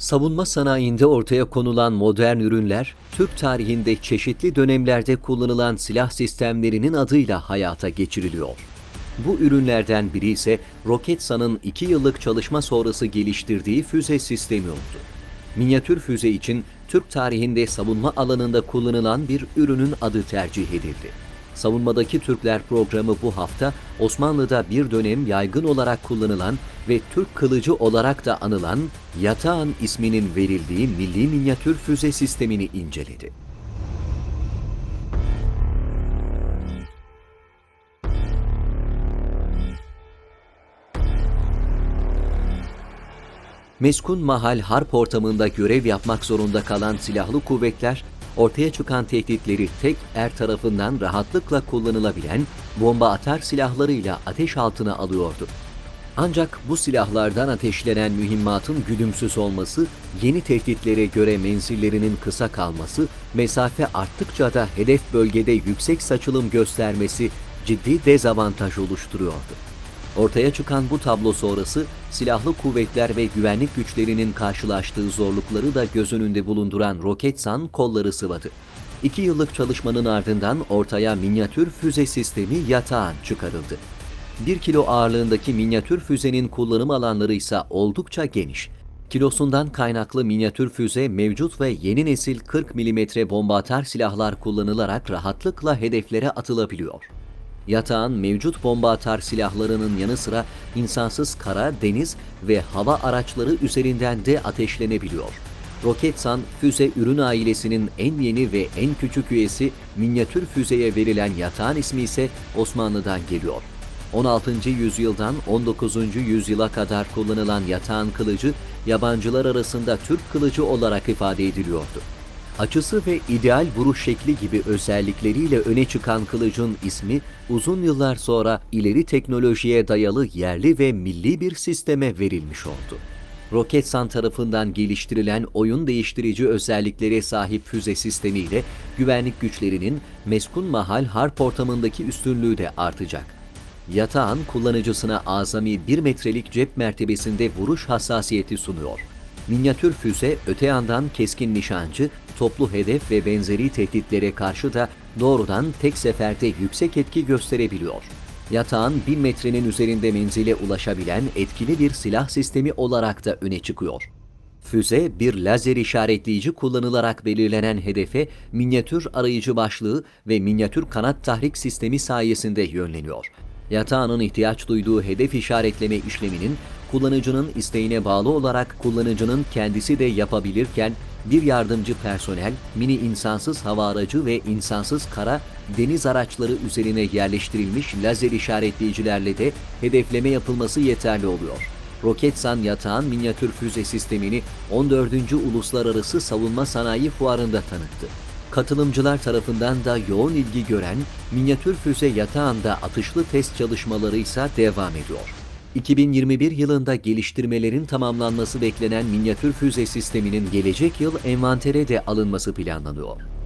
Savunma sanayinde ortaya konulan modern ürünler, Türk tarihinde çeşitli dönemlerde kullanılan silah sistemlerinin adıyla hayata geçiriliyor. Bu ürünlerden biri ise Roketsan'ın 2 yıllık çalışma sonrası geliştirdiği füze sistemi oldu. Minyatür füze için Türk tarihinde savunma alanında kullanılan bir ürünün adı tercih edildi. Savunmadaki Türkler programı bu hafta Osmanlı'da bir dönem yaygın olarak kullanılan ve Türk kılıcı olarak da anılan Yatağan isminin verildiği milli minyatür füze sistemini inceledi. Meskun Mahal Harp ortamında görev yapmak zorunda kalan silahlı kuvvetler, ortaya çıkan tehditleri tek er tarafından rahatlıkla kullanılabilen bomba atar silahlarıyla ateş altına alıyordu. Ancak bu silahlardan ateşlenen mühimmatın güdümsüz olması, yeni tehditlere göre menzillerinin kısa kalması, mesafe arttıkça da hedef bölgede yüksek saçılım göstermesi ciddi dezavantaj oluşturuyordu. Ortaya çıkan bu tablo sonrası silahlı kuvvetler ve güvenlik güçlerinin karşılaştığı zorlukları da göz önünde bulunduran Roketsan kolları sıvadı. İki yıllık çalışmanın ardından ortaya minyatür füze sistemi yatağın çıkarıldı. 1 kilo ağırlığındaki minyatür füzenin kullanım alanları ise oldukça geniş. Kilosundan kaynaklı minyatür füze mevcut ve yeni nesil 40 mm bomba atar silahlar kullanılarak rahatlıkla hedeflere atılabiliyor. Yatağın mevcut bomba atar silahlarının yanı sıra insansız kara, deniz ve hava araçları üzerinden de ateşlenebiliyor. Roketsan füze ürün ailesinin en yeni ve en küçük üyesi minyatür füzeye verilen yatağın ismi ise Osmanlı'dan geliyor. 16. yüzyıldan 19. yüzyıla kadar kullanılan yatağın kılıcı yabancılar arasında Türk kılıcı olarak ifade ediliyordu. Açısı ve ideal vuruş şekli gibi özellikleriyle öne çıkan kılıcın ismi uzun yıllar sonra ileri teknolojiye dayalı yerli ve milli bir sisteme verilmiş oldu. Roketsan tarafından geliştirilen oyun değiştirici özelliklere sahip füze sistemiyle güvenlik güçlerinin meskun mahal harp ortamındaki üstünlüğü de artacak. Yatağın kullanıcısına azami 1 metrelik cep mertebesinde vuruş hassasiyeti sunuyor. Minyatür füze öte yandan keskin nişancı, toplu hedef ve benzeri tehditlere karşı da doğrudan tek seferde yüksek etki gösterebiliyor. Yatağın 1000 metrenin üzerinde menzile ulaşabilen etkili bir silah sistemi olarak da öne çıkıyor. Füze bir lazer işaretleyici kullanılarak belirlenen hedefe minyatür arayıcı başlığı ve minyatür kanat tahrik sistemi sayesinde yönleniyor. Yatağının ihtiyaç duyduğu hedef işaretleme işleminin kullanıcının isteğine bağlı olarak kullanıcının kendisi de yapabilirken bir yardımcı personel, mini insansız hava aracı ve insansız kara deniz araçları üzerine yerleştirilmiş lazer işaretleyicilerle de hedefleme yapılması yeterli oluyor. Roketsan yatağın minyatür füze sistemini 14. Uluslararası Savunma Sanayi Fuarı'nda tanıttı. Katılımcılar tarafından da yoğun ilgi gören minyatür füze yatağında atışlı test çalışmaları ise devam ediyor. 2021 yılında geliştirmelerin tamamlanması beklenen minyatür füze sisteminin gelecek yıl envantere de alınması planlanıyor.